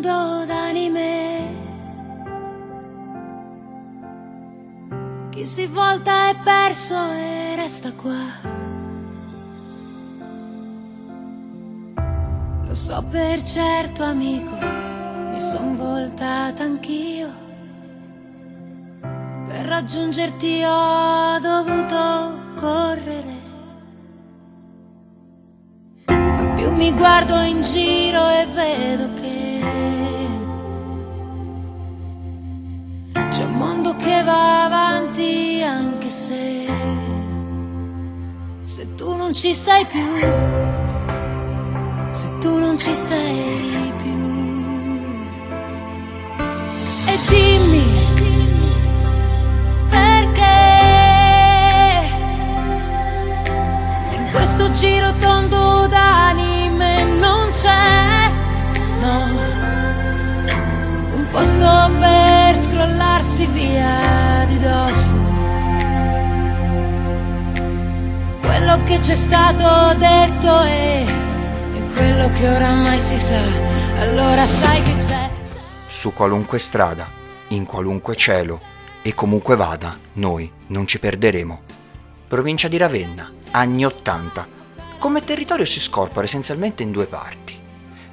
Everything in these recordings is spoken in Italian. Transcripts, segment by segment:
Tondo d'anime. Chi si volta è perso e resta qua. Lo so per certo, amico, mi son voltata anch'io. Per raggiungerti ho dovuto correre. mi guardo in giro e vedo che c'è un mondo che va avanti anche se se tu non ci sei più se tu non ci sei scrollarsi via di dosso. Quello che c'è stato detto è, è quello che oramai si sa, allora sai che c'è. Su qualunque strada, in qualunque cielo e comunque vada, noi non ci perderemo. Provincia di Ravenna, anni 80 come territorio si scorpora essenzialmente in due parti.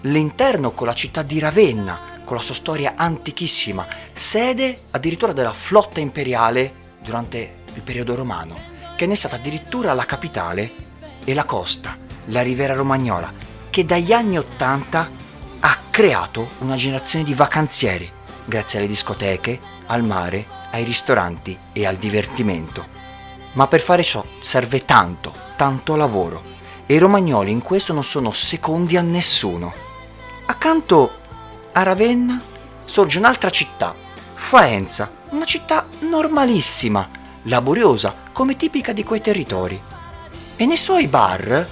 L'interno con la città di Ravenna, con la sua storia antichissima, sede addirittura della flotta imperiale durante il periodo romano, che ne è stata addirittura la capitale e la costa, la Riviera Romagnola, che dagli anni Ottanta ha creato una generazione di vacanzieri, grazie alle discoteche, al mare, ai ristoranti e al divertimento. Ma per fare ciò serve tanto, tanto lavoro e i romagnoli in questo non sono secondi a nessuno. Accanto a Ravenna sorge un'altra città, Faenza, una città normalissima, laboriosa, come tipica di quei territori. E nei suoi bar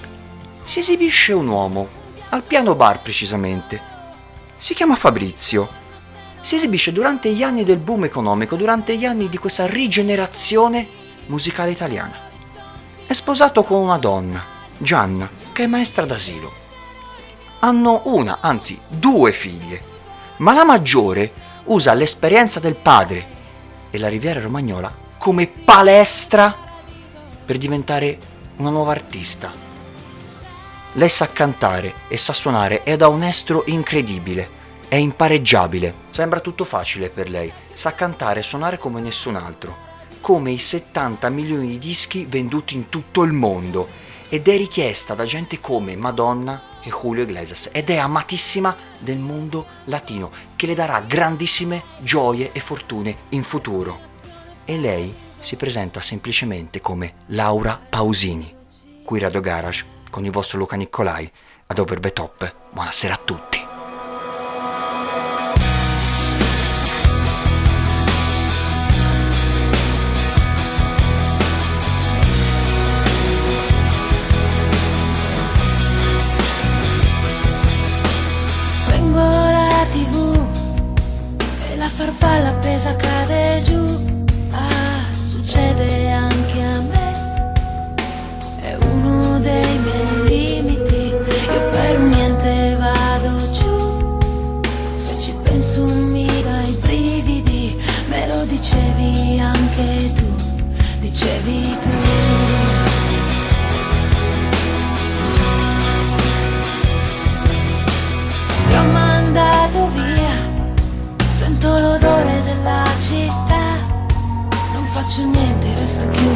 si esibisce un uomo, al piano bar precisamente. Si chiama Fabrizio. Si esibisce durante gli anni del boom economico, durante gli anni di questa rigenerazione musicale italiana. È sposato con una donna, Gianna, che è maestra d'asilo. Hanno una, anzi due figlie, ma la maggiore usa l'esperienza del padre e la Riviera Romagnola come palestra per diventare una nuova artista. Lei sa cantare e sa suonare ed ha un estro incredibile, è impareggiabile, sembra tutto facile per lei, sa cantare e suonare come nessun altro, come i 70 milioni di dischi venduti in tutto il mondo ed è richiesta da gente come Madonna e Julio Iglesias ed è amatissima del mondo latino che le darà grandissime gioie e fortune in futuro. E lei si presenta semplicemente come Laura Pausini. Qui Radio Garage con il vostro Luca Nicolai ad Over the Top. Buonasera a tutti. sacar.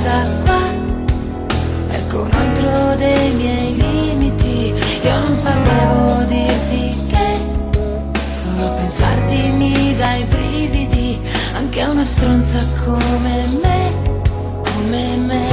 Chiusa qua. Ecco un altro dei miei limiti, io non sapevo dirti che solo pensarti mi dai brividi, anche a una stronza come me, come me, come me.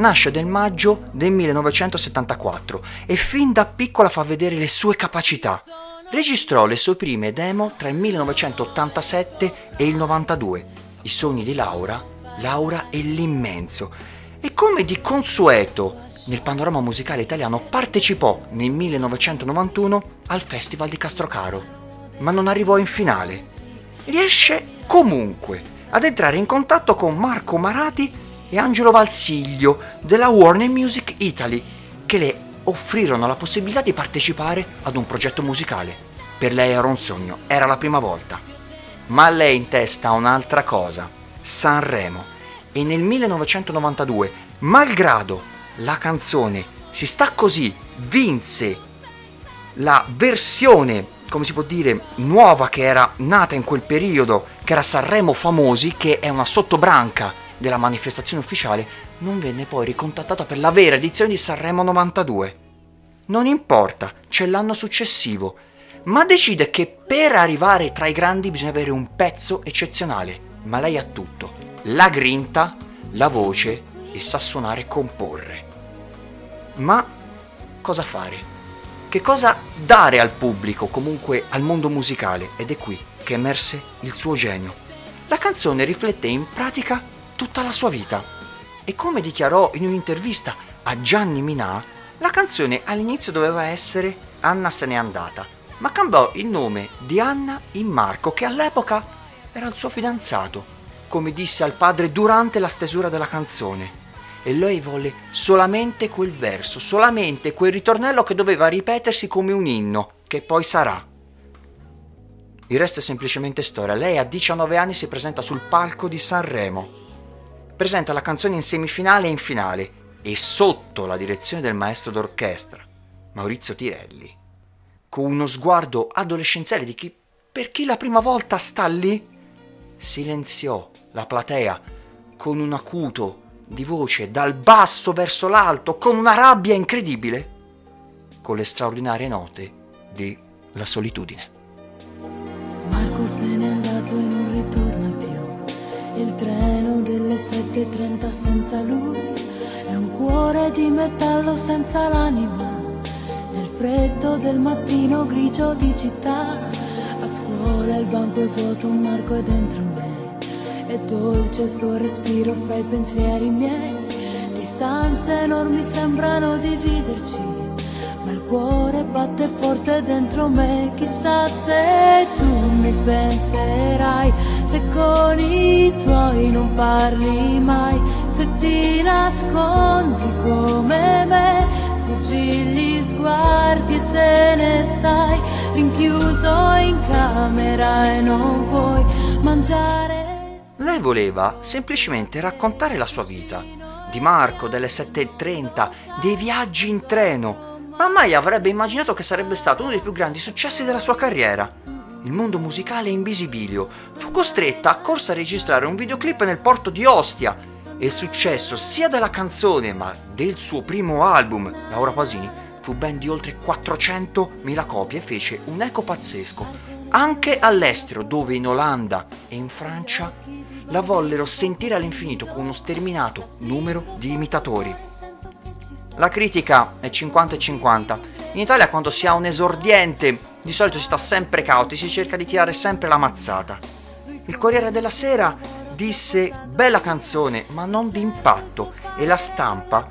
Nasce nel maggio del 1974 e fin da piccola fa vedere le sue capacità. Registrò le sue prime demo tra il 1987 e il 92. I sogni di Laura, Laura e l'immenso. E come di consueto nel panorama musicale italiano partecipò nel 1991 al Festival di Castrocaro, ma non arrivò in finale. Riesce comunque ad entrare in contatto con Marco Marati e Angelo Valsiglio della Warner Music Italy, che le offrirono la possibilità di partecipare ad un progetto musicale. Per lei era un sogno, era la prima volta. Ma lei in testa un'altra cosa, Sanremo. E nel 1992, malgrado la canzone Si sta così vinse la versione, come si può dire, nuova che era nata in quel periodo, che era Sanremo Famosi, che è una sottobranca della manifestazione ufficiale, non venne poi ricontattata per la vera edizione di Sanremo 92. Non importa, c'è l'anno successivo, ma decide che per arrivare tra i grandi bisogna avere un pezzo eccezionale, ma lei ha tutto, la grinta, la voce e sa suonare e comporre. Ma cosa fare? Che cosa dare al pubblico, comunque al mondo musicale? Ed è qui che emerse il suo genio. La canzone riflette in pratica tutta la sua vita. E come dichiarò in un'intervista a Gianni Minà, la canzone all'inizio doveva essere Anna se n'è andata, ma cambiò il nome di Anna in Marco, che all'epoca era il suo fidanzato, come disse al padre durante la stesura della canzone e lei volle solamente quel verso, solamente quel ritornello che doveva ripetersi come un inno, che poi sarà. Il resto è semplicemente storia. Lei a 19 anni si presenta sul palco di Sanremo. Presenta la canzone in semifinale e in finale e sotto la direzione del maestro d'orchestra, Maurizio Tirelli, con uno sguardo adolescenziale di chi per chi la prima volta sta lì, silenziò la platea con un acuto di voce dal basso verso l'alto con una rabbia incredibile, con le straordinarie note di La solitudine. Marco se n'è andato e non ritorna più. Il treno delle 7.30 senza lui è un cuore di metallo senza l'anima. Nel freddo del mattino grigio di città, a scuola il banco è vuoto, un Marco è dentro me. È dolce il suo respiro fra i pensieri miei. Distanze enormi sembrano dividerci, cuore batte forte dentro me. Chissà se tu mi penserai, se con i tuoi non parli mai, se ti nascondi come me, sfuggi gli sguardi e te ne stai rinchiuso in camera e non vuoi mangiare. Lei voleva semplicemente raccontare la sua vita, di Marco, delle 7.30, dei viaggi in treno, ma mai avrebbe immaginato che sarebbe stato uno dei più grandi successi della sua carriera. Il mondo musicale in visibilio. Fu costretta a corsa a registrare un videoclip nel porto di Ostia e il successo sia della canzone ma del suo primo album, Laura Pasini, fu ben di oltre 400.000 copie e fece un eco pazzesco. Anche all'estero, dove in Olanda e in Francia la vollero sentire all'infinito con uno sterminato numero di imitatori. La critica è 50 e 50. In Italia quando si ha un esordiente di solito si sta sempre cauti, si cerca di tirare sempre la mazzata. Il Corriere della Sera disse bella canzone ma non di impatto e la stampa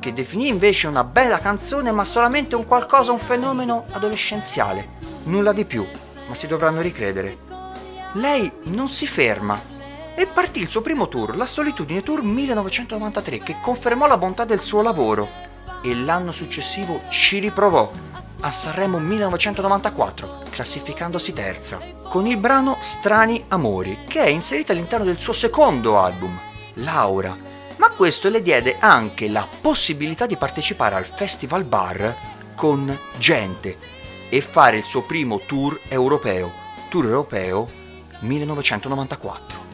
che definì invece una bella canzone ma solamente un qualcosa, un fenomeno adolescenziale, nulla di più, ma si dovranno ricredere. Lei non si ferma e partì il suo primo tour, la Solitudine Tour 1993, che confermò la bontà del suo lavoro e l'anno successivo ci riprovò a Sanremo 1994, classificandosi terza, con il brano Strani Amori, che è inserito all'interno del suo secondo album, Laura. Ma questo le diede anche la possibilità di partecipare al Festival Bar con gente e fare il suo primo tour europeo, Tour Europeo 1994.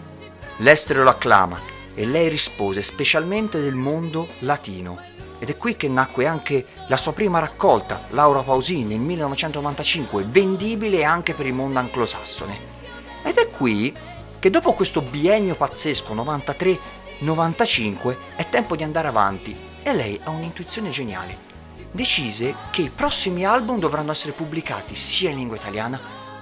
L'estero lo acclama e lei rispose specialmente del mondo latino. Ed è qui che nacque anche la sua prima raccolta, Laura Pausini, nel 1995, vendibile anche per il mondo anglosassone. Ed è qui che dopo questo biennio pazzesco, 93 95 è tempo di andare avanti e lei ha un'intuizione geniale. Decise che i prossimi album dovranno essere pubblicati sia in lingua italiana,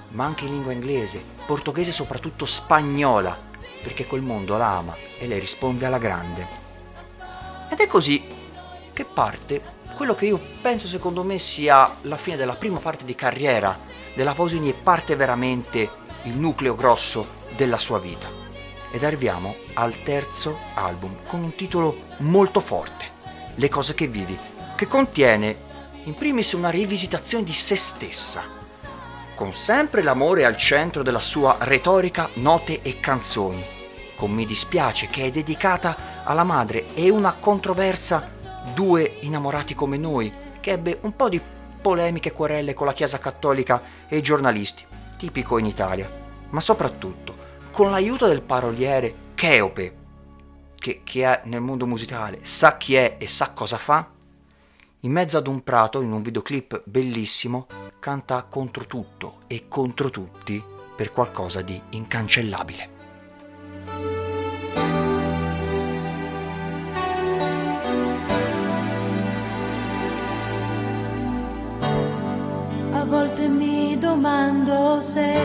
ma anche in lingua inglese, portoghese e soprattutto spagnola, perché quel mondo la ama e lei risponde alla grande. Ed è così che parte quello che io penso secondo me sia la fine della prima parte di carriera della Pausini e parte veramente il nucleo grosso della sua vita. Ed arriviamo al terzo album con un titolo molto forte, Le cose che vivi, che contiene in primis una rivisitazione di se stessa, con sempre l'amore al centro della sua retorica, note e canzoni, con Mi dispiace che è dedicata alla madre e una controversa Due innamorati come noi, che ebbe un po' di polemiche e querelle con la Chiesa Cattolica e i giornalisti, tipico in Italia, ma soprattutto con l'aiuto del paroliere Cheope, che chi è nel mondo musicale sa chi è e sa cosa fa, in mezzo ad un prato, in un videoclip bellissimo, canta contro tutto e contro tutti per qualcosa di incancellabile. A volte mi domando se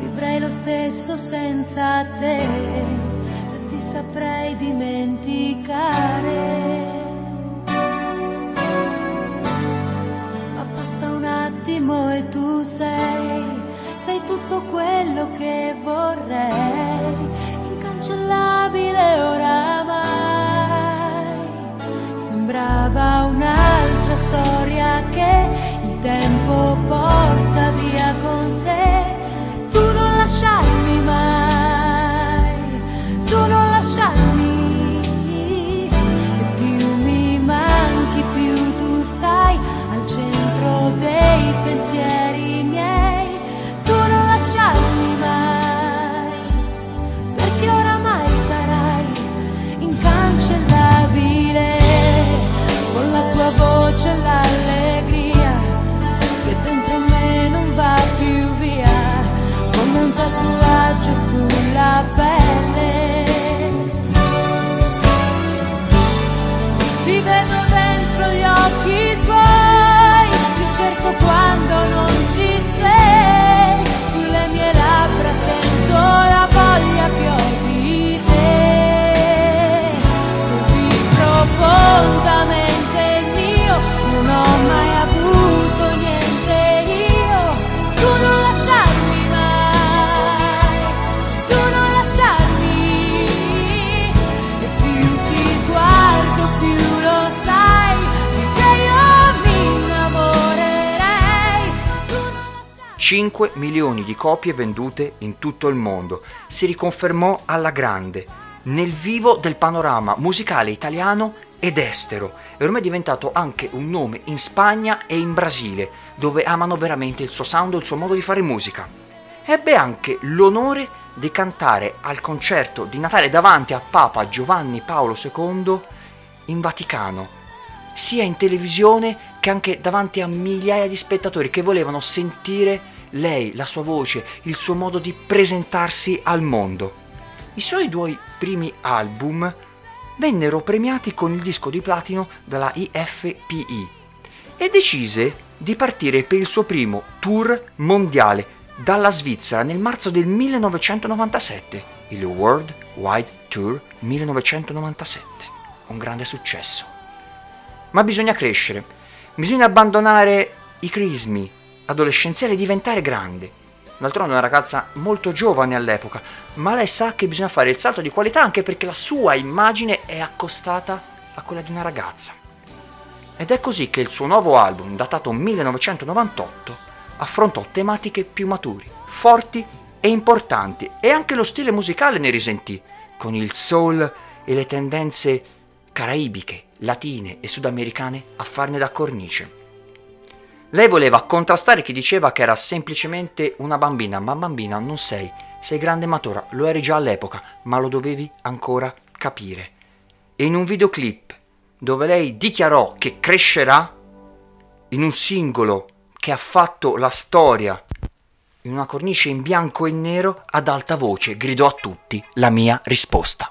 vivrei lo stesso senza te, se ti saprei dimenticare. Passa un attimo e tu sei, sei tutto quello che vorrei, incancellabile oramai. Sembrava un'altra storia che dei pensieri cerco quando non ci sei 5 milioni di copie vendute in tutto il mondo. Si riconfermò alla grande, nel vivo del panorama musicale italiano ed estero e ormai è diventato anche un nome in Spagna e in Brasile, dove amano veramente il suo sound e il suo modo di fare musica. Ebbe anche l'onore di cantare al concerto di Natale davanti a Papa Giovanni Paolo II in Vaticano, sia in televisione che anche davanti a migliaia di spettatori che volevano sentire lei, la sua voce, il suo modo di presentarsi al mondo. I suoi due primi album vennero premiati con il disco di platino dalla IFPI e decise di partire per il suo primo tour mondiale dalla Svizzera nel marzo del 1997, il World Wide Tour 1997. Un grande successo. Ma bisogna crescere, bisogna abbandonare i crismi adolescenziali e diventare grande. D'altronde è una ragazza molto giovane all'epoca, ma lei sa che bisogna fare il salto di qualità anche perché la sua immagine è accostata a quella di una ragazza. Ed è così che il suo nuovo album, datato 1998, affrontò tematiche più maturi, forti e importanti e anche lo stile musicale ne risentì, con il soul e le tendenze caraibiche, latine e sudamericane a farne da cornice. Lei voleva contrastare chi diceva che era semplicemente una bambina, ma bambina non sei, sei grande e matura, lo eri già all'epoca, ma lo dovevi ancora capire. E in un videoclip dove lei dichiarò che crescerà, in un singolo che ha fatto la storia, in una cornice in bianco e nero, ad alta voce gridò a tutti la mia risposta.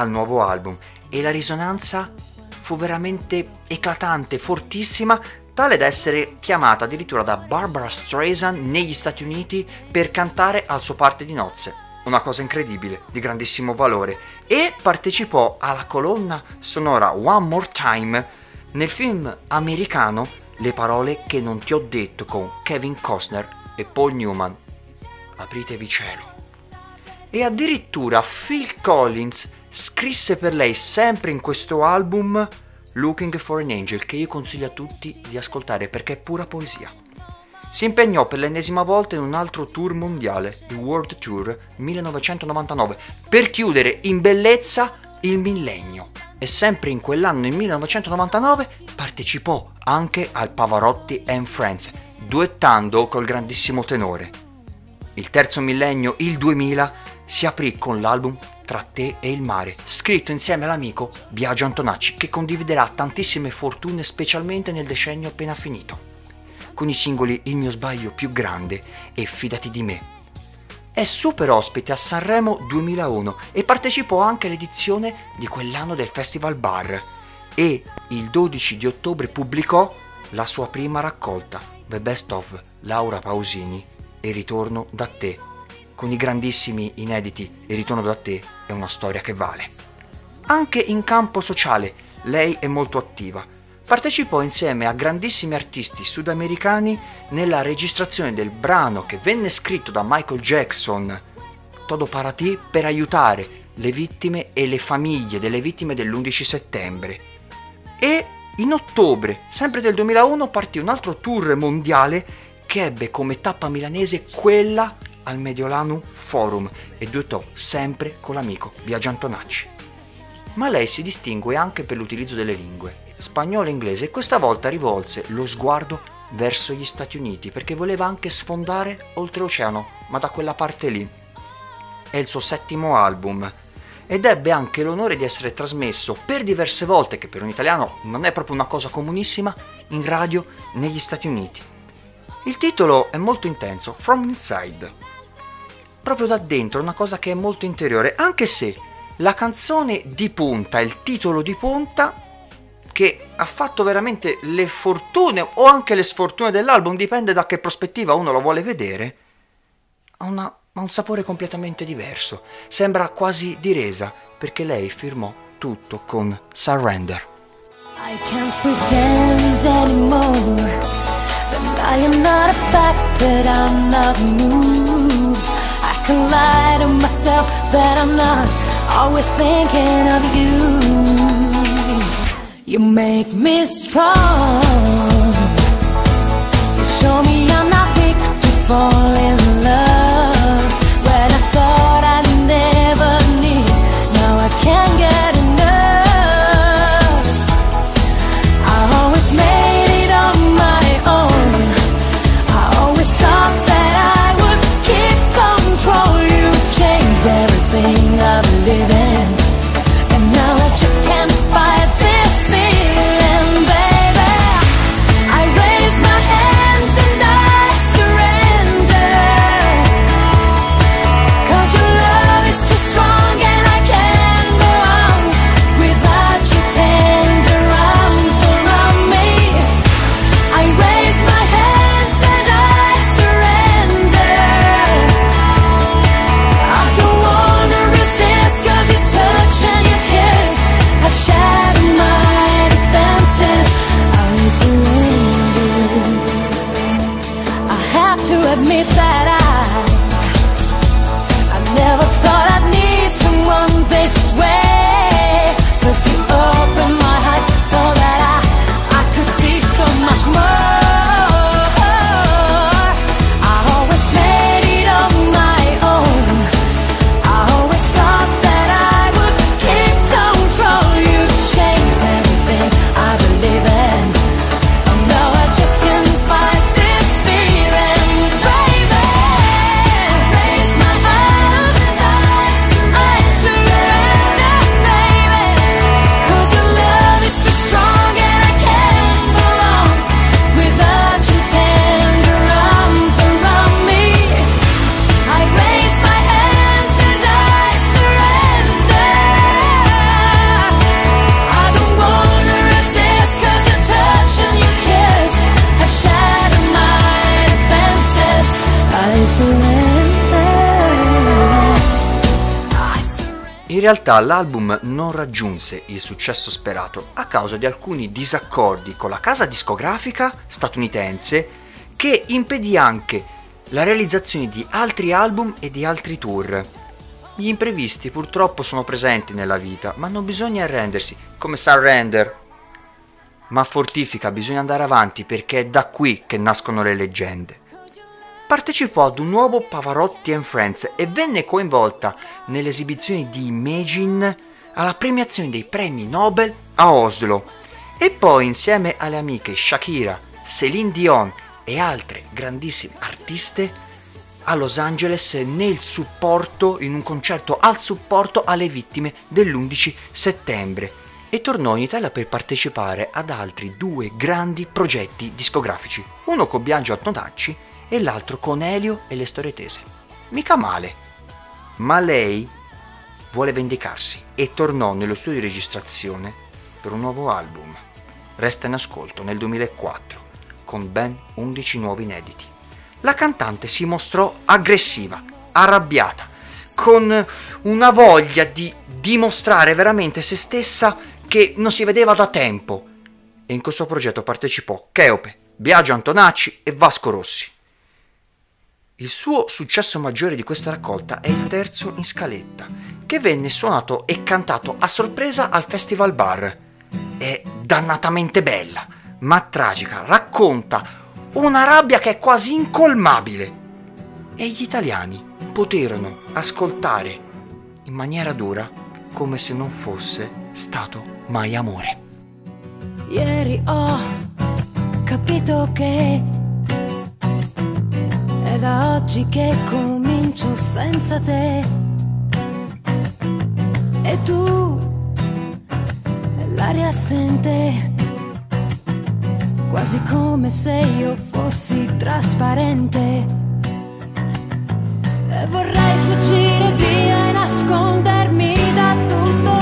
Al nuovo album e la risonanza fu veramente eclatante, fortissima, tale da essere chiamata addirittura da Barbara Streisand negli Stati Uniti per cantare al suo parte di nozze. Una cosa incredibile, di grandissimo valore. E partecipò alla colonna sonora One More Time nel film americano Le parole che non ti ho detto con Kevin Costner e Paul Newman. Apritevi cielo. E addirittura Phil Collins scrisse per lei sempre in questo album Looking for an Angel che io consiglio a tutti di ascoltare perché è pura poesia. Si impegnò per l'ennesima volta in un altro tour mondiale, il World Tour 1999, per chiudere in bellezza il millennio. E sempre in quell'anno, nel 1999, partecipò anche al Pavarotti and Friends, duettando col grandissimo tenore. Il terzo millennio, il 2000, si aprì con l'album tra te e il mare, scritto insieme all'amico Biagio Antonacci, che condividerà tantissime fortune specialmente nel decennio appena finito, con i singoli Il mio sbaglio più grande e Fidati di me. È super ospite a Sanremo 2001 e partecipò anche all'edizione di quell'anno del Festival Bar e il 12 di ottobre pubblicò la sua prima raccolta, The Best of Laura Pausini e Ritorno da te con i grandissimi inediti Il ritorno da te è una storia che vale. Anche in campo sociale lei è molto attiva. Partecipò insieme a grandissimi artisti sudamericani nella registrazione del brano che venne scritto da Michael Jackson, Todo para ti, per aiutare le vittime e le famiglie delle vittime dell'11 settembre. E in ottobre, sempre del 2001, partì un altro tour mondiale che ebbe come tappa milanese quella al Mediolanu Forum e duettò sempre con l'amico Biagio Antonacci. Ma lei si distingue anche per l'utilizzo delle lingue, spagnolo e inglese, e questa volta rivolse lo sguardo verso gli Stati Uniti perché voleva anche sfondare oltreoceano, ma da quella parte lì. È il suo settimo album ed ebbe anche l'onore di essere trasmesso per diverse volte, che per un italiano non è proprio una cosa comunissima, in radio negli Stati Uniti. Il titolo è molto intenso, From Inside proprio da dentro, una cosa che è molto interiore, anche se la canzone di punta, il titolo di punta, che ha fatto veramente le fortune o anche le sfortune dell'album, dipende da che prospettiva uno lo vuole vedere, ha, una, ha un sapore completamente diverso, sembra quasi di resa, perché lei firmò tutto con Surrender. I can't pretend anymore that I am not affected, I'm not moved. Can lie to myself that I'm not always thinking of you. You make me strong. In realtà l'album non raggiunse il successo sperato a causa di alcuni disaccordi con la casa discografica statunitense che impedì anche la realizzazione di altri album e di altri tour. Gli imprevisti purtroppo sono presenti nella vita, ma non bisogna arrendersi, come surrender. Ma fortifica, bisogna andare avanti perché è da qui che nascono le leggende partecipò ad un nuovo Pavarotti and Friends e venne coinvolta nell'esibizione di Imagine alla premiazione dei premi Nobel a Oslo. E poi insieme alle amiche Shakira, Céline Dion e altre grandissime artiste a Los Angeles nel supporto, in un concerto al supporto alle vittime dell'11 settembre e tornò in Italia per partecipare ad altri due grandi progetti discografici, uno con Biagio Antonacci e l'altro con Elio e le storie tese. Mica male. Ma lei vuole vendicarsi e tornò nello studio di registrazione per un nuovo album. Resta in ascolto nel 2004 con ben 11 nuovi inediti. La cantante si mostrò aggressiva, arrabbiata, con una voglia di dimostrare veramente se stessa che non si vedeva da tempo. E in questo progetto partecipò Cheope, Biagio Antonacci e Vasco Rossi. Il suo successo maggiore di questa raccolta è il terzo in scaletta, che venne suonato e cantato a sorpresa al Festival Bar. È dannatamente bella, ma tragica, racconta una rabbia che è quasi incolmabile. E gli italiani poterono ascoltare in maniera dura come se non fosse stato mai amore. Ieri ho capito che da oggi che comincio senza te. E tu, l'aria assente, quasi come se io fossi trasparente. E vorrei fuggire via e nascondermi da tutto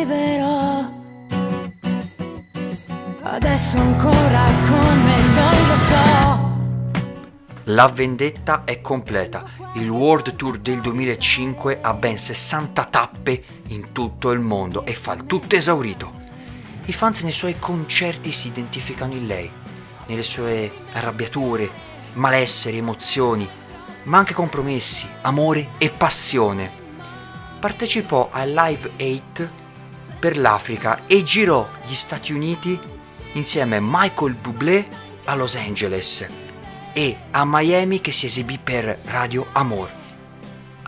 sopravviverò. Adesso ancora come non lo so. La vendetta è completa. Il World Tour del 2005 ha ben 60 tappe in tutto il mondo e fa il tutto esaurito. I fans nei suoi concerti si identificano in lei, nelle sue arrabbiature, malesseri, emozioni, ma anche compromessi, amore e passione. Partecipò al Live 8 per l'Africa e girò gli Stati Uniti insieme a Michael Bublé a Los Angeles e a Miami che si esibì per Radio Amor.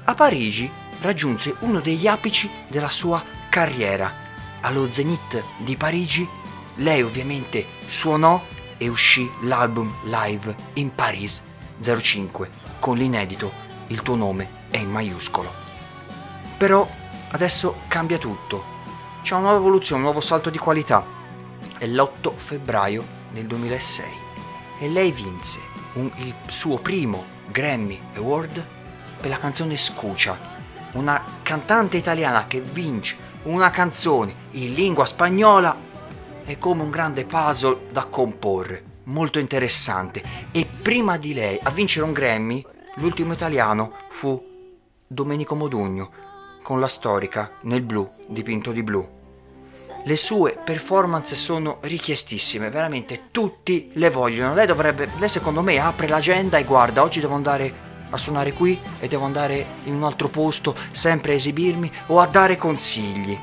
A Parigi raggiunse uno degli apici della sua carriera. Allo Zenith di Parigi lei ovviamente suonò e uscì l'album live in Paris 05 con l'inedito Il tuo nome è in maiuscolo. Però adesso cambia tutto c'è una nuova evoluzione, un nuovo salto di qualità. È l'8 febbraio del 2006 e lei vinse un, il suo primo Grammy Award per la canzone Scucia, una cantante italiana che vince una canzone in lingua spagnola è come un grande puzzle da comporre, molto interessante. E prima di lei a vincere un Grammy, l'ultimo italiano fu Domenico Modugno, con la storica Nel blu dipinto di blu. Le sue performance sono richiestissime, veramente tutti le vogliono. Lei dovrebbe, lei secondo me apre l'agenda e guarda, oggi devo andare a suonare qui e devo andare in un altro posto, sempre a esibirmi o a dare consigli.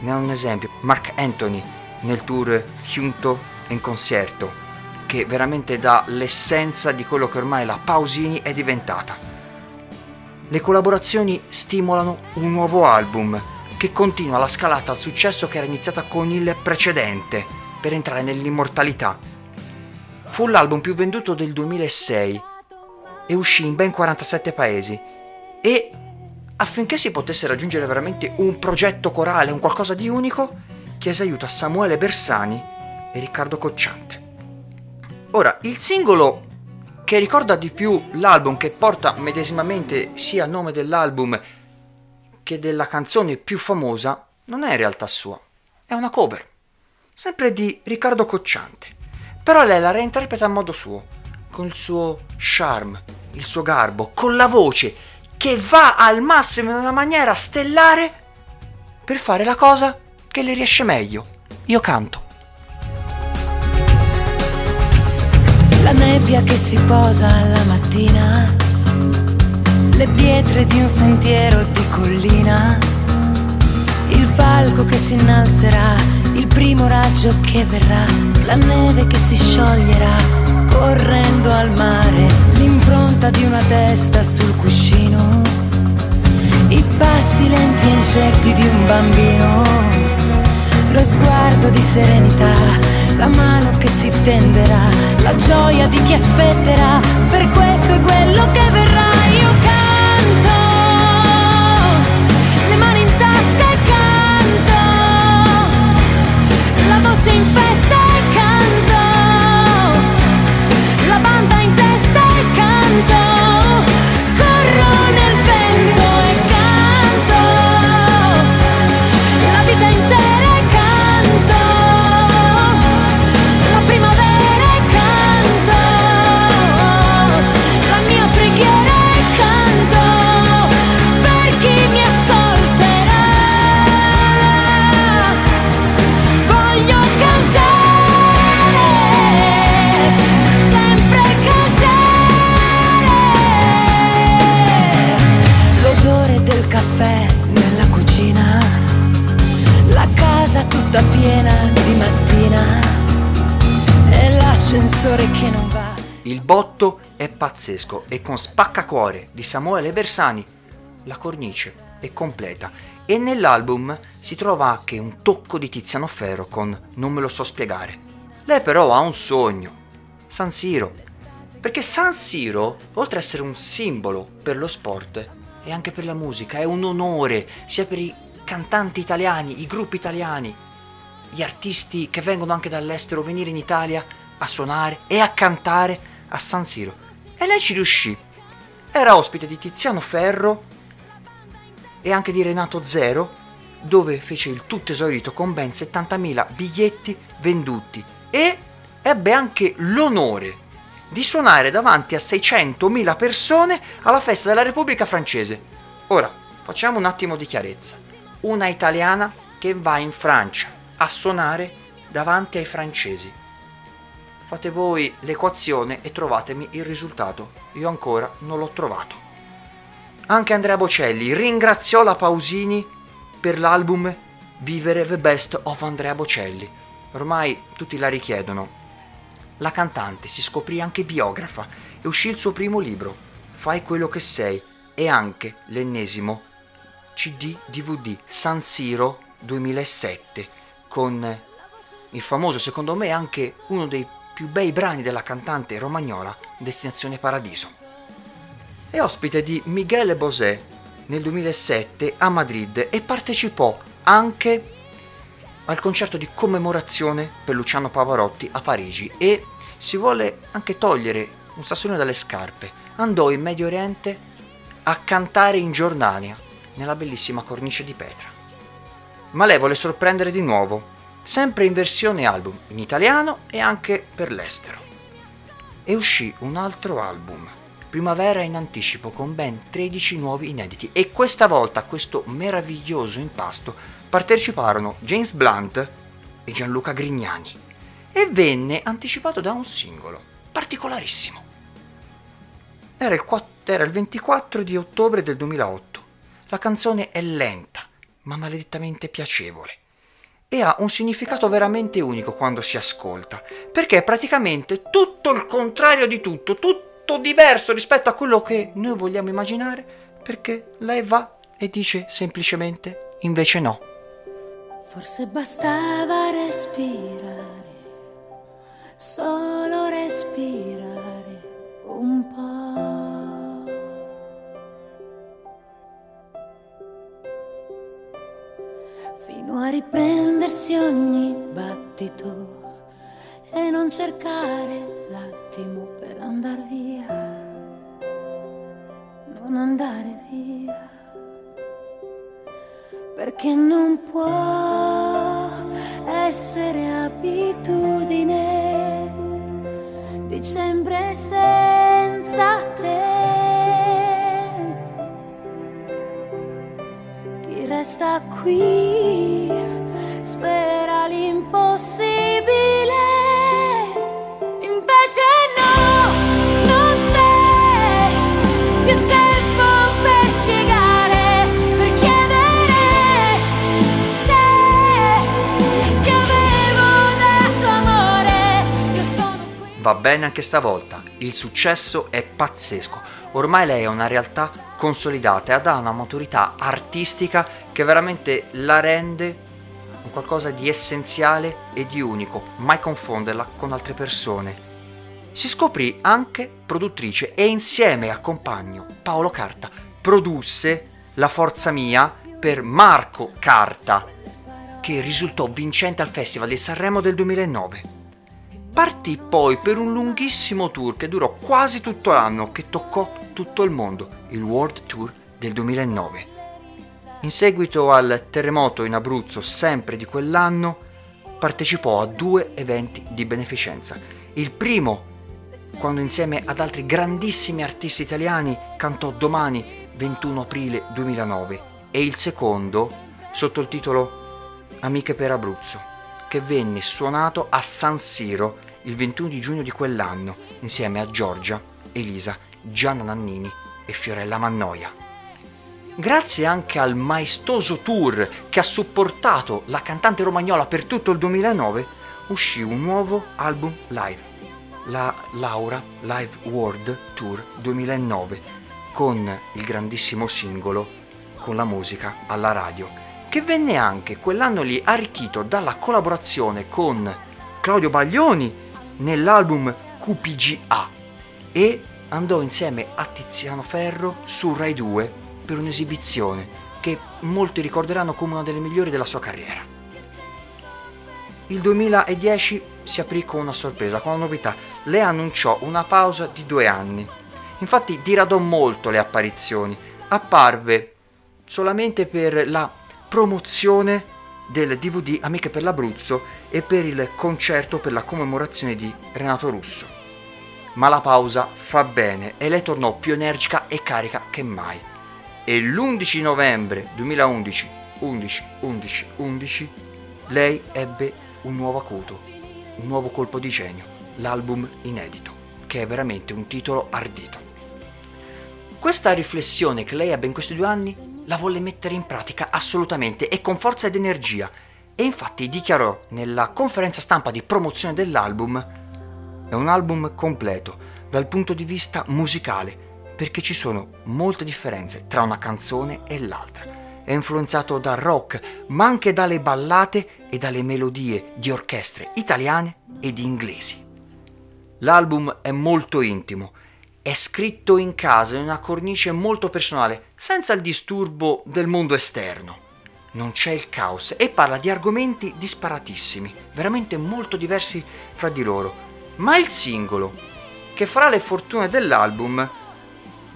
Ne ho un esempio, Mark Anthony nel tour Junto in concerto, che veramente dà l'essenza di quello che ormai la Pausini è diventata. Le collaborazioni stimolano un nuovo album che continua la scalata al successo che era iniziata con il precedente per entrare nell'immortalità. fu l'album più venduto del 2006 e uscì in ben 47 paesi e affinché si potesse raggiungere veramente un progetto corale, un qualcosa di unico, chiese aiuto a Samuele Bersani e Riccardo Cocciante. Ora, il singolo che ricorda di più l'album, che porta medesimamente sia il nome dell'album che della canzone più famosa, non è in realtà sua, è una cover, sempre di Riccardo Cocciante. Però lei la reinterpreta a modo suo, con il suo charme, il suo garbo, con la voce che va al massimo in una maniera stellare per fare la cosa che le riesce meglio. Io canto. La nebbia che si posa alla mattina, le pietre di un sentiero di collina, il falco che si innalzerà, il primo raggio che verrà, la neve che si scioglierà, correndo al mare, l'impronta di una testa sul cuscino, i passi lenti e incerti di un bambino, lo sguardo di serenità, la mano che si tenderà, la gioia di chi aspetterà, per questo è quello che verrà. Io canto, pazzesco e con Spaccacuore di Samuele Bersani la cornice è completa e nell'album si trova anche un tocco di Tiziano Ferro con Non me lo so spiegare. Lei però ha un sogno, San Siro, perché San Siro, oltre ad essere un simbolo per lo sport, è anche per la musica, è un onore sia per i cantanti italiani, i gruppi italiani, gli artisti che vengono anche dall'estero venire in Italia a suonare e a cantare a San Siro. E lei ci riuscì. Era ospite di Tiziano Ferro e anche di Renato Zero, dove fece il tutto esaurito con ben 70.000 biglietti venduti e ebbe anche l'onore di suonare davanti a 600.000 persone alla festa della Repubblica francese. Ora, facciamo un attimo di chiarezza. Una italiana che va in Francia a suonare davanti ai francesi. Fate voi l'equazione e trovatemi il risultato. Io ancora non l'ho trovato. Anche Andrea Bocelli ringraziò la Pausini per l'album Vivere the Best of Andrea Bocelli. Ormai tutti la richiedono. La cantante si scoprì anche biografa e uscì il suo primo libro, Fai quello che sei, e anche l'ennesimo CD DVD San Siro 2007 con il famoso, secondo me, anche uno dei più bei brani della cantante romagnola, Destinazione Paradiso. È ospite di Miguel Bosé nel 2007 a Madrid e partecipò anche al concerto di commemorazione per Luciano Pavarotti a Parigi e si vuole anche togliere un sassolino dalle scarpe. Andò in Medio Oriente a cantare in Giordania, nella bellissima cornice di Petra. Ma lei vuole sorprendere di nuovo, sempre in versione album, in italiano e anche per l'estero. E uscì un altro album, Primavera in anticipo, con ben 13 nuovi inediti. E questa volta a questo meraviglioso impasto parteciparono James Blunt e Gianluca Grignani. E venne anticipato da un singolo, particolarissimo. Era il, quatt- era il 24 di ottobre del 2008. La canzone è lenta, ma maledettamente piacevole. E ha un significato veramente unico quando si ascolta, perché è praticamente tutto il contrario di tutto, tutto diverso rispetto a quello che noi vogliamo immaginare, perché lei va e dice semplicemente invece no. Forse bastava respirare, solo respirare Fino a riprendersi ogni battito e non cercare l'attimo per andar via, non andare via, perché non può essere abitudine dicembre senza te. Chi resta qui Va bene anche stavolta, il successo è pazzesco. Ormai lei è una realtà consolidata e ha una maturità artistica che veramente la rende un qualcosa di essenziale e di unico, mai confonderla con altre persone. Si scoprì anche produttrice e insieme a compagno Paolo Carta produsse La Forza Mia per Marco Carta, che risultò vincente al Festival di Sanremo del 2009. Partì poi per un lunghissimo tour che durò quasi tutto l'anno, che toccò tutto il mondo, il World Tour del 2009. In seguito al terremoto in Abruzzo, sempre di quell'anno, partecipò a due eventi di beneficenza. Il primo, quando insieme ad altri grandissimi artisti italiani cantò Domani 21 aprile 2009 e il secondo sotto il titolo Amiche per Abruzzo, che venne suonato a San Siro il 21 di giugno di quell'anno insieme a Giorgia, Elisa, Gianna Nannini e Fiorella Mannoia. Grazie anche al maestoso tour che ha supportato la cantante romagnola per tutto il 2009, uscì un nuovo album live, la Laura Live World Tour 2009, con il grandissimo singolo con la musica alla radio, che venne anche quell'anno lì arricchito dalla collaborazione con Claudio Baglioni nell'album QPGA e andò insieme a Tiziano Ferro su Rai 2 per un'esibizione che molti ricorderanno come una delle migliori della sua carriera. Il 2010 si aprì con una sorpresa, con una novità. Lei annunciò una pausa di due anni. Infatti diradò molto le apparizioni. Apparve solamente per la promozione del DVD Amiche per l'Abruzzo e per il concerto per la commemorazione di Renato Russo. Ma la pausa fa bene e lei tornò più energica e carica che mai. E l'11 novembre 2011, 11, 11, 11, lei ebbe un nuovo acuto, un nuovo colpo di genio, l'album inedito, che è veramente un titolo ardito. Questa riflessione che lei ebbe in questi due anni la volle mettere in pratica assolutamente e con forza ed energia e infatti dichiarò nella conferenza stampa di promozione dell'album è un album completo dal punto di vista musicale perché ci sono molte differenze tra una canzone e l'altra. È influenzato dal rock, ma anche dalle ballate e dalle melodie di orchestre italiane ed inglesi. L'album è molto intimo, è scritto in casa in una cornice molto personale, senza il disturbo del mondo esterno. Non c'è il caos e parla di argomenti disparatissimi, veramente molto diversi fra di loro. Ma il singolo, che farà le fortune dell'album,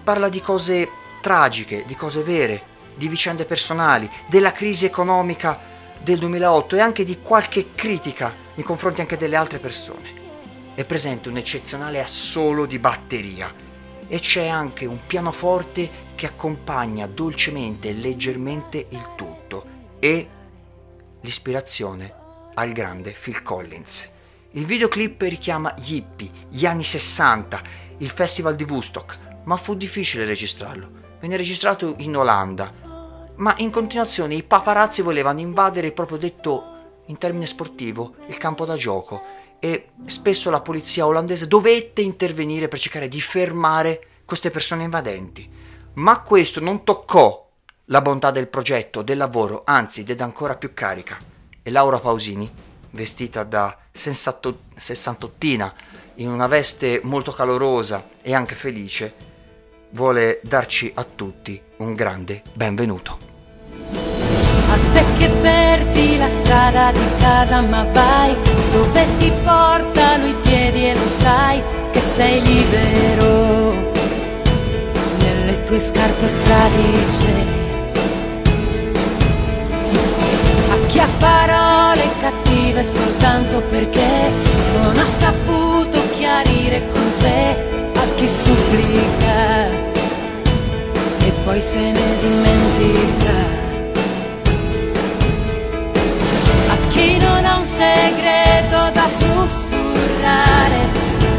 parla di cose tragiche, di cose vere, di vicende personali, della crisi economica del 2008 e anche di qualche critica nei confronti anche delle altre persone. È presente un eccezionale assolo di batteria e c'è anche un pianoforte che accompagna dolcemente e leggermente il tutto e l'ispirazione al grande Phil Collins. Il videoclip richiama gli hippie, gli anni 60, il festival di Woodstock, ma fu difficile registrarlo. Venne registrato in Olanda, ma in continuazione i paparazzi volevano invadere proprio detto in termine sportivo il campo da gioco e spesso la polizia olandese dovette intervenire per cercare di fermare queste persone invadenti. Ma questo non toccò la bontà del progetto, del lavoro, anzi diede ancora più carica. E Laura Pausini vestita da sessantottina sessantottina in una veste molto calorosa e anche felice, vuole darci a tutti un grande benvenuto. A te che perdi la strada di casa ma vai dove ti portano i piedi e lo sai che sei libero nelle tue scarpe fradice. A chi ha parole cattive soltanto perché non ha saputo chiarire con sé a chi supplica e poi se ne dimentica. Chi non ha un segreto da sussurrare,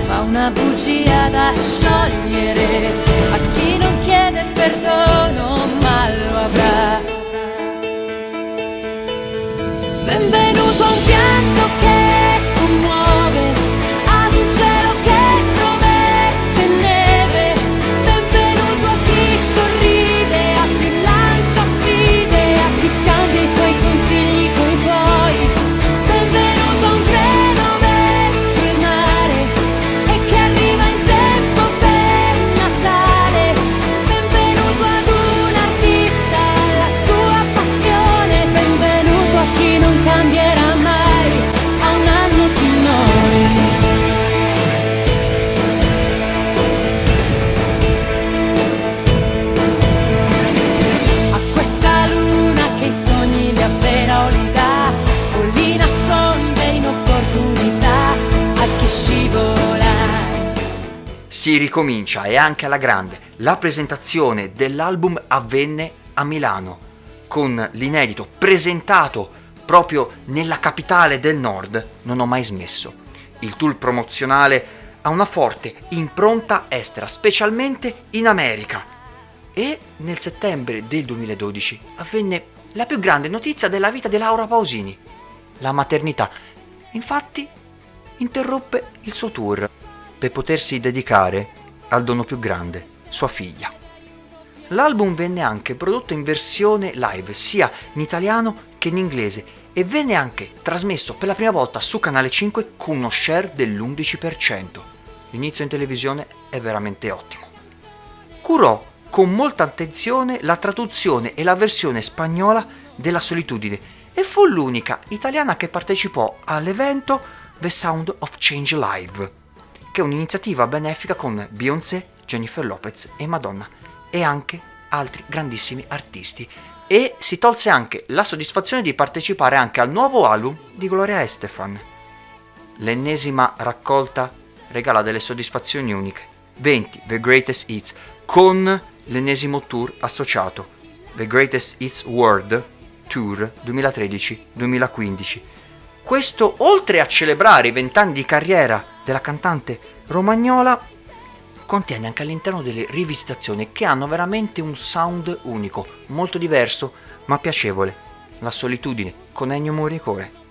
ma una bugia da sciogliere, a chi non chiede perdono ma lo avrà. Benvenuto ricomincia e anche alla grande. La presentazione dell'album avvenne a Milano con l'inedito presentato proprio nella capitale del nord. Non ho mai smesso. Il tour promozionale ha una forte impronta estera, specialmente in America. E nel settembre del 2012 avvenne la più grande notizia della vita di Laura Pausini, la maternità. Infatti interruppe il suo tour per potersi dedicare al dono più grande, sua figlia. L'album venne anche prodotto in versione live sia in italiano che in inglese e venne anche trasmesso per la prima volta su Canale 5 con uno share dell'11%. L'inizio in televisione è veramente ottimo. Curò con molta attenzione la traduzione e la versione spagnola della solitudine e fu l'unica italiana che partecipò all'evento The Sound of Change Live, che è un'iniziativa benefica con Beyoncé, Jennifer Lopez e Madonna e anche altri grandissimi artisti. E si tolse anche la soddisfazione di partecipare anche al nuovo album di Gloria Estefan. L'ennesima raccolta regala delle soddisfazioni uniche. 20 The Greatest Hits con l'ennesimo tour associato The Greatest Hits World Tour 2013-2015. Questo, oltre a celebrare i vent'anni di carriera della cantante romagnola, contiene anche all'interno delle rivisitazioni che hanno veramente un sound unico, molto diverso ma piacevole. La solitudine con Ennio Morricone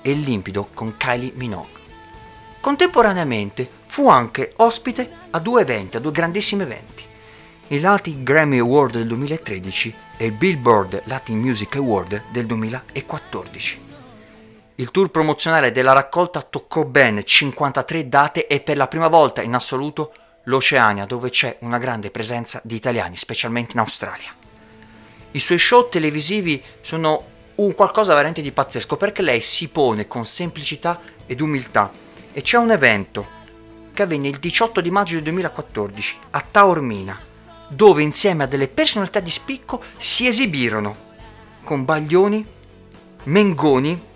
e il limpido con Kylie Minogue. Contemporaneamente fu anche ospite a due eventi, a due grandissimi eventi. I Latin Grammy Award del 2013 e il Billboard Latin Music Award del 2014. Il tour promozionale della raccolta toccò ben 53 date e per la prima volta in assoluto l'Oceania, dove c'è una grande presenza di italiani, specialmente in Australia. I suoi show televisivi sono un qualcosa veramente di pazzesco perché lei si pone con semplicità ed umiltà e c'è un evento che avvenne il 18 di maggio del 2014 a Taormina, dove insieme a delle personalità di spicco si esibirono con Baglioni, Mengoni,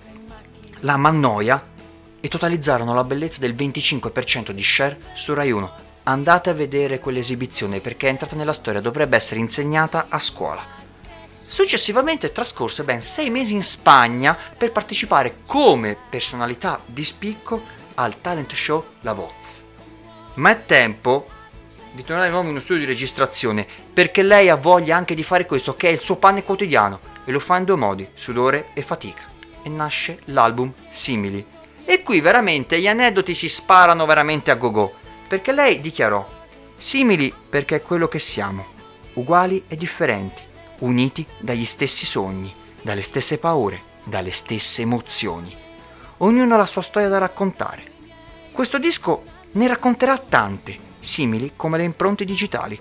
la Mannoia e totalizzarono la bellezza del 25% di share su Rai 1. Andate a vedere quell'esibizione perché è entrata nella storia, dovrebbe essere insegnata a scuola. Successivamente trascorse ben sei mesi in Spagna per partecipare come personalità di spicco al talent show La Voz. Ma è tempo di tornare di nuovo in uno studio di registrazione perché lei ha voglia anche di fare questo che è il suo pane quotidiano e lo fa in due modi, sudore e fatica. E nasce l'album Simili. E qui veramente gli aneddoti si sparano veramente a go-go perché lei dichiarò simili perché è quello che siamo, uguali e differenti, uniti dagli stessi sogni, dalle stesse paure, dalle stesse emozioni. ognuno ha la sua storia da raccontare. Questo disco ne racconterà tante, simili come le impronte digitali.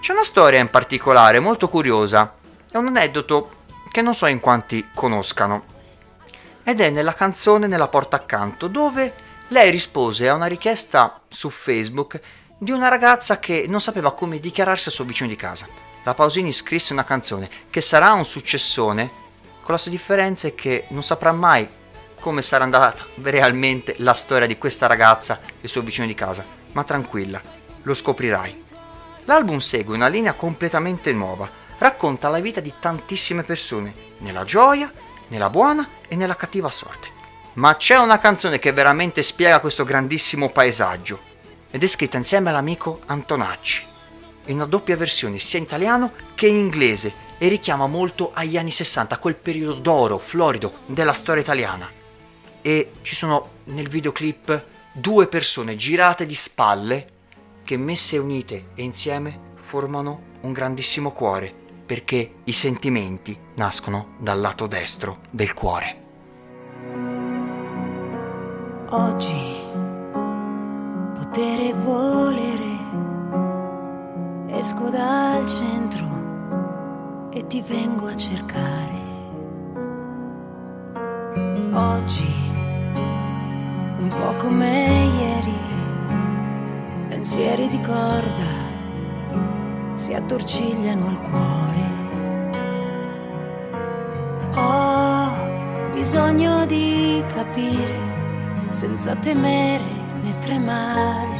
C'è una storia in particolare molto curiosa, è un aneddoto che non so in quanti conoscano. Ed è nella canzone Nella porta accanto, dove lei rispose a una richiesta su Facebook di una ragazza che non sapeva come dichiararsi al suo vicino di casa. La Pausini scrisse una canzone che sarà un successone, con la sua differenza è che non saprà mai come sarà andata realmente la storia di questa ragazza e suo vicino di casa, ma tranquilla, lo scoprirai. L'album segue una linea completamente nuova, racconta la vita di tantissime persone, nella gioia, nella buona e nella cattiva sorte. Ma c'è una canzone che veramente spiega questo grandissimo paesaggio ed è scritta insieme all'amico Antonacci, in una doppia versione sia in italiano che in inglese e richiama molto agli anni 60, a quel periodo d'oro, florido della storia italiana. E ci sono nel videoclip due persone girate di spalle che messe unite e insieme formano un grandissimo cuore, perché i sentimenti nascono dal lato destro del cuore. Oggi potere volere, esco dal centro e ti vengo a cercare. Oggi, un po' come ieri, pensieri di corda si attorcigliano al cuore. Ho bisogno di capire senza temere né tremare.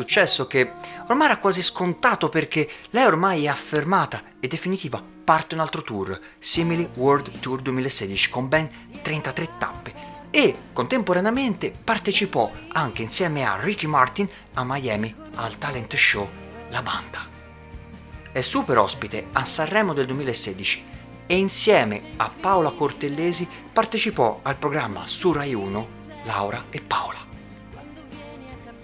Successo che ormai era quasi scontato perché lei ormai è affermata e definitiva, parte un altro tour, Simili World Tour 2016 con ben 33 tappe e contemporaneamente partecipò anche insieme a Ricky Martin a Miami al talent show La Banda. È super ospite a Sanremo del 2016 e insieme a Paola Cortellesi partecipò al programma su Rai 1 Laura e Paola.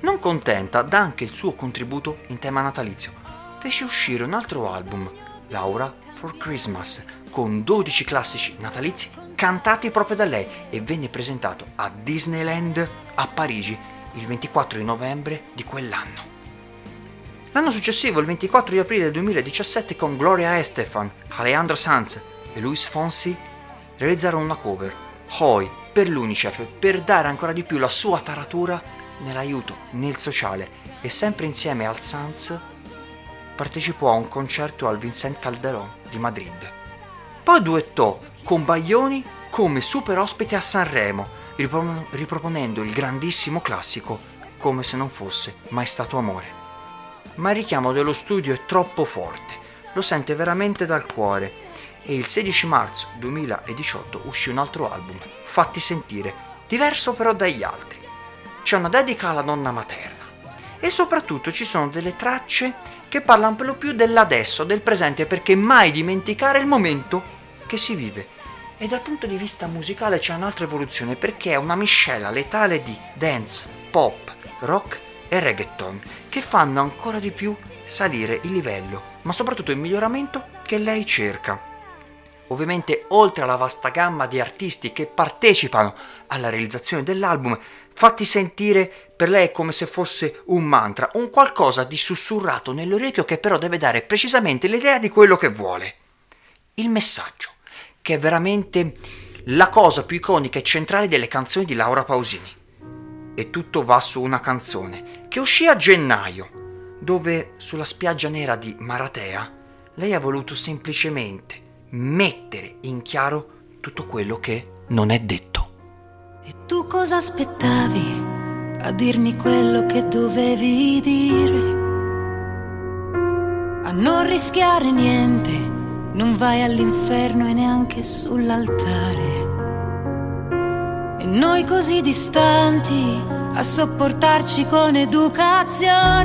Non contenta, dà anche il suo contributo in tema natalizio. Fece uscire un altro album, Laura for Christmas, con 12 classici natalizi cantati proprio da lei e venne presentato a Disneyland a Parigi il 24 di novembre di quell'anno. L'anno successivo, il 24 di aprile del 2017, con Gloria Estefan, Alejandro Sanz e Luis Fonsi, realizzarono una cover, Hoi, per l'UNICEF, per dare ancora di più la sua taratura nell'aiuto, nel sociale e sempre insieme al Sanz partecipò a un concerto al Vincent Calderón di Madrid. Poi duettò con Baglioni come super ospite a Sanremo, ripro- riproponendo il grandissimo classico come se non fosse mai stato amore. Ma il richiamo dello studio è troppo forte, lo sente veramente dal cuore e il 16 marzo 2018 uscì un altro album, Fatti sentire, diverso però dagli altri. C'è una dedica alla nonna materna e soprattutto ci sono delle tracce che parlano per lo più dell'adesso, del presente, perché mai dimenticare il momento che si vive. E dal punto di vista musicale c'è un'altra evoluzione perché è una miscela letale di dance, pop, rock e reggaeton che fanno ancora di più salire il livello, ma soprattutto il miglioramento che lei cerca. Ovviamente oltre alla vasta gamma di artisti che partecipano alla realizzazione dell'album, fatti sentire per lei come se fosse un mantra, un qualcosa di sussurrato nell'orecchio che però deve dare precisamente l'idea di quello che vuole. Il messaggio, che è veramente la cosa più iconica e centrale delle canzoni di Laura Pausini. E tutto va su una canzone che uscì a gennaio, dove sulla spiaggia nera di Maratea lei ha voluto semplicemente mettere in chiaro tutto quello che non è detto. E tu cosa aspettavi a dirmi quello che dovevi dire? A non rischiare niente, non vai all'inferno e neanche sull'altare. E noi così distanti a sopportarci con educazione.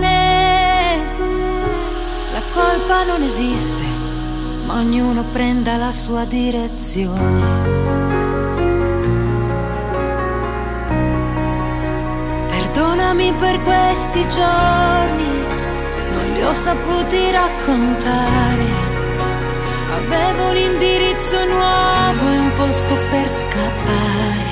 La colpa non esiste, ma ognuno prenda la sua direzione. Perdonami per questi giorni, non li ho saputi raccontare. Avevo un indirizzo nuovo e un posto per scappare.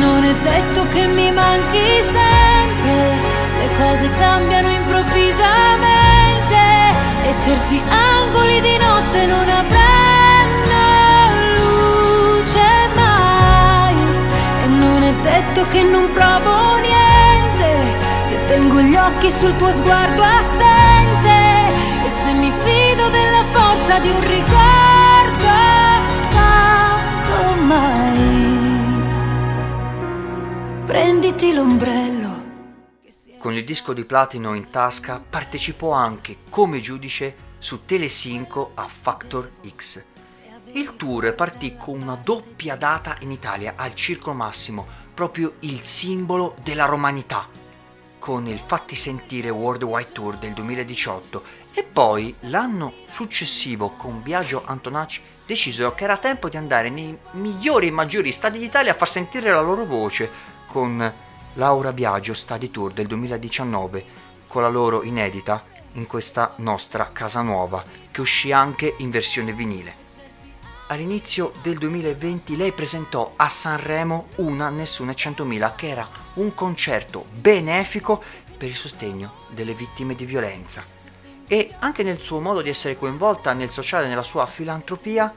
Non è detto che mi manchi sempre le cose cambiano improvvisamente e certi angoli di notte non avranno detto che non provo niente se tengo gli occhi sul tuo sguardo assente e se mi fido della forza di un ricordo. Casomai. Prenditi l'ombrello con il disco di platino in tasca partecipò anche come giudice su Telesinco a Factor X. Il tour partì con una doppia data in Italia al Circolo Massimo, proprio il simbolo della romanità, con il Fatti Sentire Worldwide Tour del 2018 e poi l'anno successivo con Biagio Antonacci decisero che era tempo di andare nei migliori e maggiori stadi d'Italia a far sentire la loro voce con Laura Biagio Study Tour del 2019 con la loro inedita in questa nostra casa nuova che uscì anche in versione vinile. All'inizio del 2020 lei presentò a Sanremo Una Nessuna 100.000 che era un concerto benefico per il sostegno delle vittime di violenza e anche nel suo modo di essere coinvolta nel sociale nella sua filantropia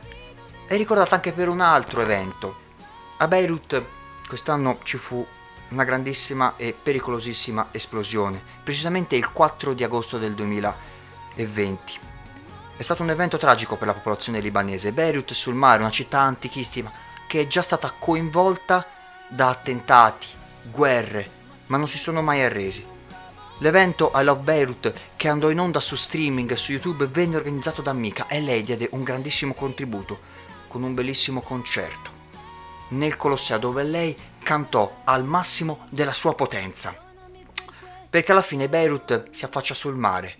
è ricordata anche per un altro evento. A Beirut quest'anno ci fu una grandissima e pericolosissima esplosione, precisamente il 4 di agosto del 2020. È stato un evento tragico per la popolazione libanese. Beirut sul mare, una città antichissima che è già stata coinvolta da attentati, guerre, ma non si sono mai arresi. L'evento I Love Beirut, che andò in onda su streaming su YouTube, venne organizzato da Mika e lei diede un grandissimo contributo con un bellissimo concerto nel Colosseo dove lei cantò al massimo della sua potenza. Perché alla fine Beirut si affaccia sul mare,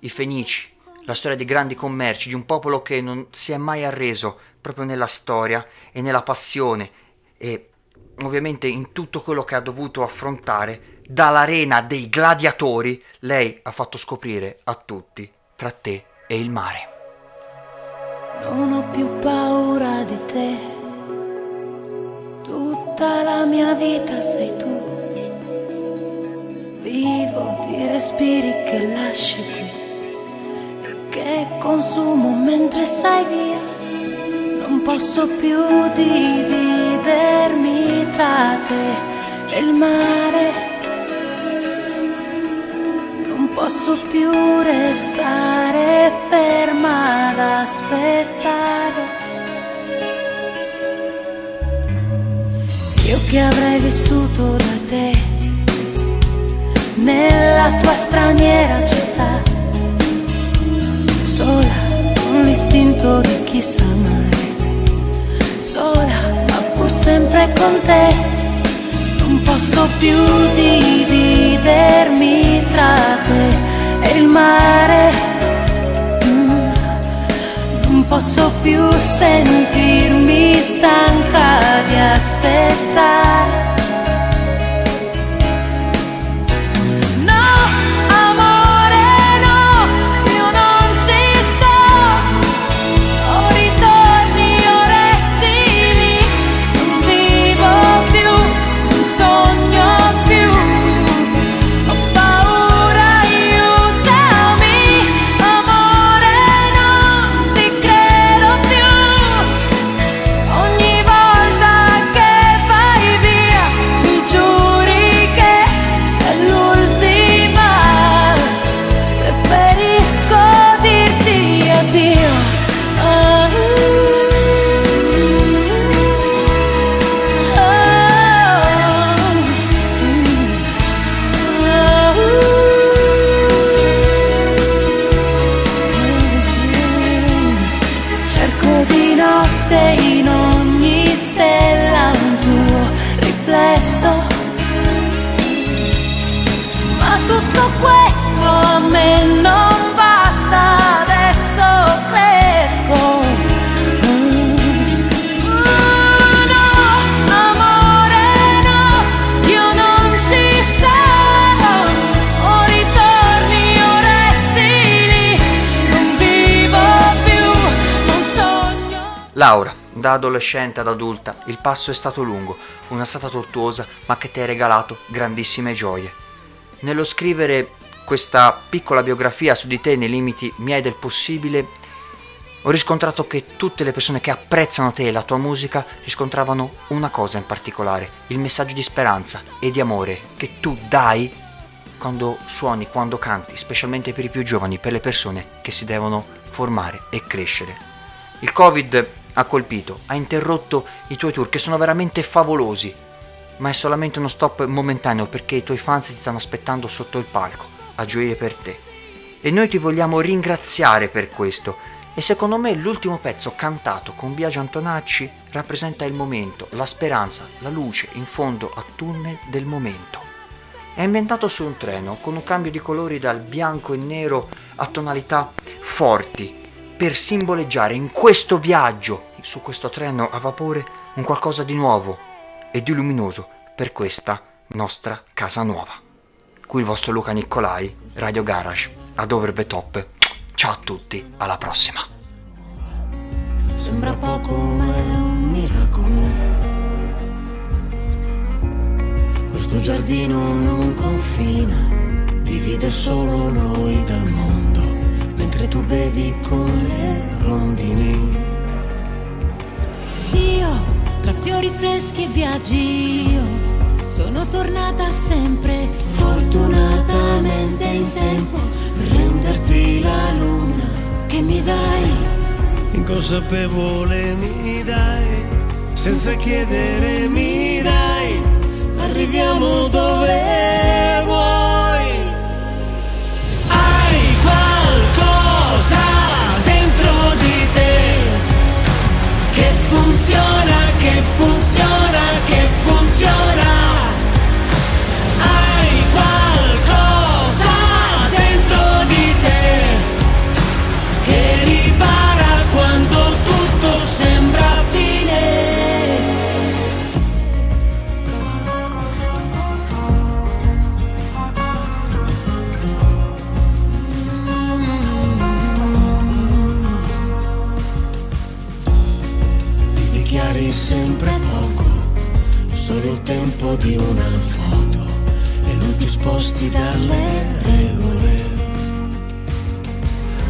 i Fenici, la storia dei grandi commerci, di un popolo che non si è mai arreso proprio nella storia e nella passione e ovviamente in tutto quello che ha dovuto affrontare dall'arena dei gladiatori, lei ha fatto scoprire a tutti tra te e il mare. Non ho più paura di te tutta la mia vita sei tu. Vivo di respiri che lasci e consumo mentre sei via. Non posso più dividermi tra te e il mare. Non posso più restare ferma ad aspettare Io che avrei vissuto da te nella tua straniera città, l'istinto di chi sa amare, sola ma pur sempre con te, non posso più dividermi tra te e il mare. Posso più sentirmi stanca di aspettare Laura, da adolescente ad adulta, il passo è stato lungo, una strada tortuosa, ma che ti ha regalato grandissime gioie. Nello scrivere questa piccola biografia su di te nei limiti miei del possibile, ho riscontrato che tutte le persone che apprezzano te e la tua musica riscontravano una cosa in particolare, il messaggio di speranza e di amore che tu dai quando suoni, quando canti, specialmente per i più giovani, per le persone che si devono formare e crescere. Il Covid ha colpito, ha interrotto i tuoi tour che sono veramente favolosi, ma è solamente uno stop momentaneo perché i tuoi fans ti stanno aspettando sotto il palco a gioire per te. E noi ti vogliamo ringraziare per questo. E secondo me l'ultimo pezzo cantato con Biagio Antonacci rappresenta il momento, la speranza, la luce in fondo al tunnel del momento. È ambientato su un treno con un cambio di colori dal bianco e nero a tonalità forti per simboleggiare in questo viaggio, su questo treno a vapore, un qualcosa di nuovo e di luminoso per questa nostra casa nuova. Qui il vostro Luca Nicolai, Radio Garage, ad Over the Top. Ciao a tutti, alla prossima. Sembra poco ma è un miracolo Questo giardino non confina, divide solo noi dal mondo, mentre tu bevi con le rondini. Io, tra fiori freschi e viaggi, io sono tornata sempre, fortunatamente in tempo, per renderti la luna che mi dai. Inconsapevole mi dai, senza chiedere mi dai arriviamo dove che funziona, che funziona, che tempo di una foto e non ti sposti dalle regole.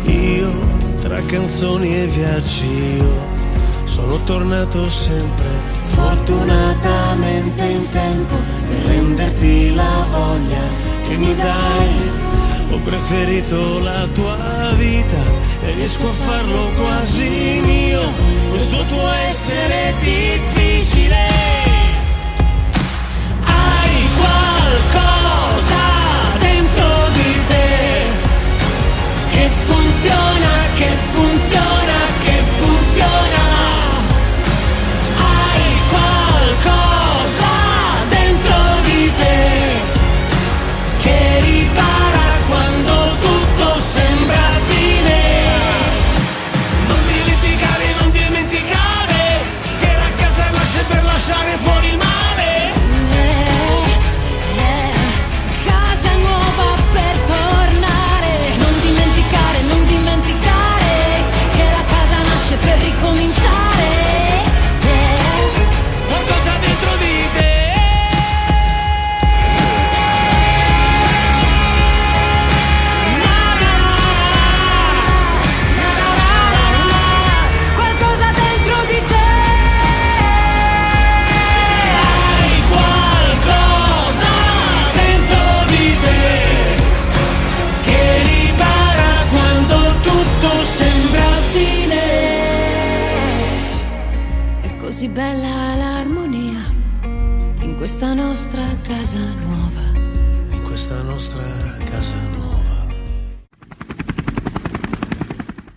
Io, tra canzoni e viaggi, io sono tornato sempre fortunatamente in tempo per renderti la voglia che mi dai. Ho preferito la tua vita e riesco a farlo quasi mio. Questo tuo essere difficile.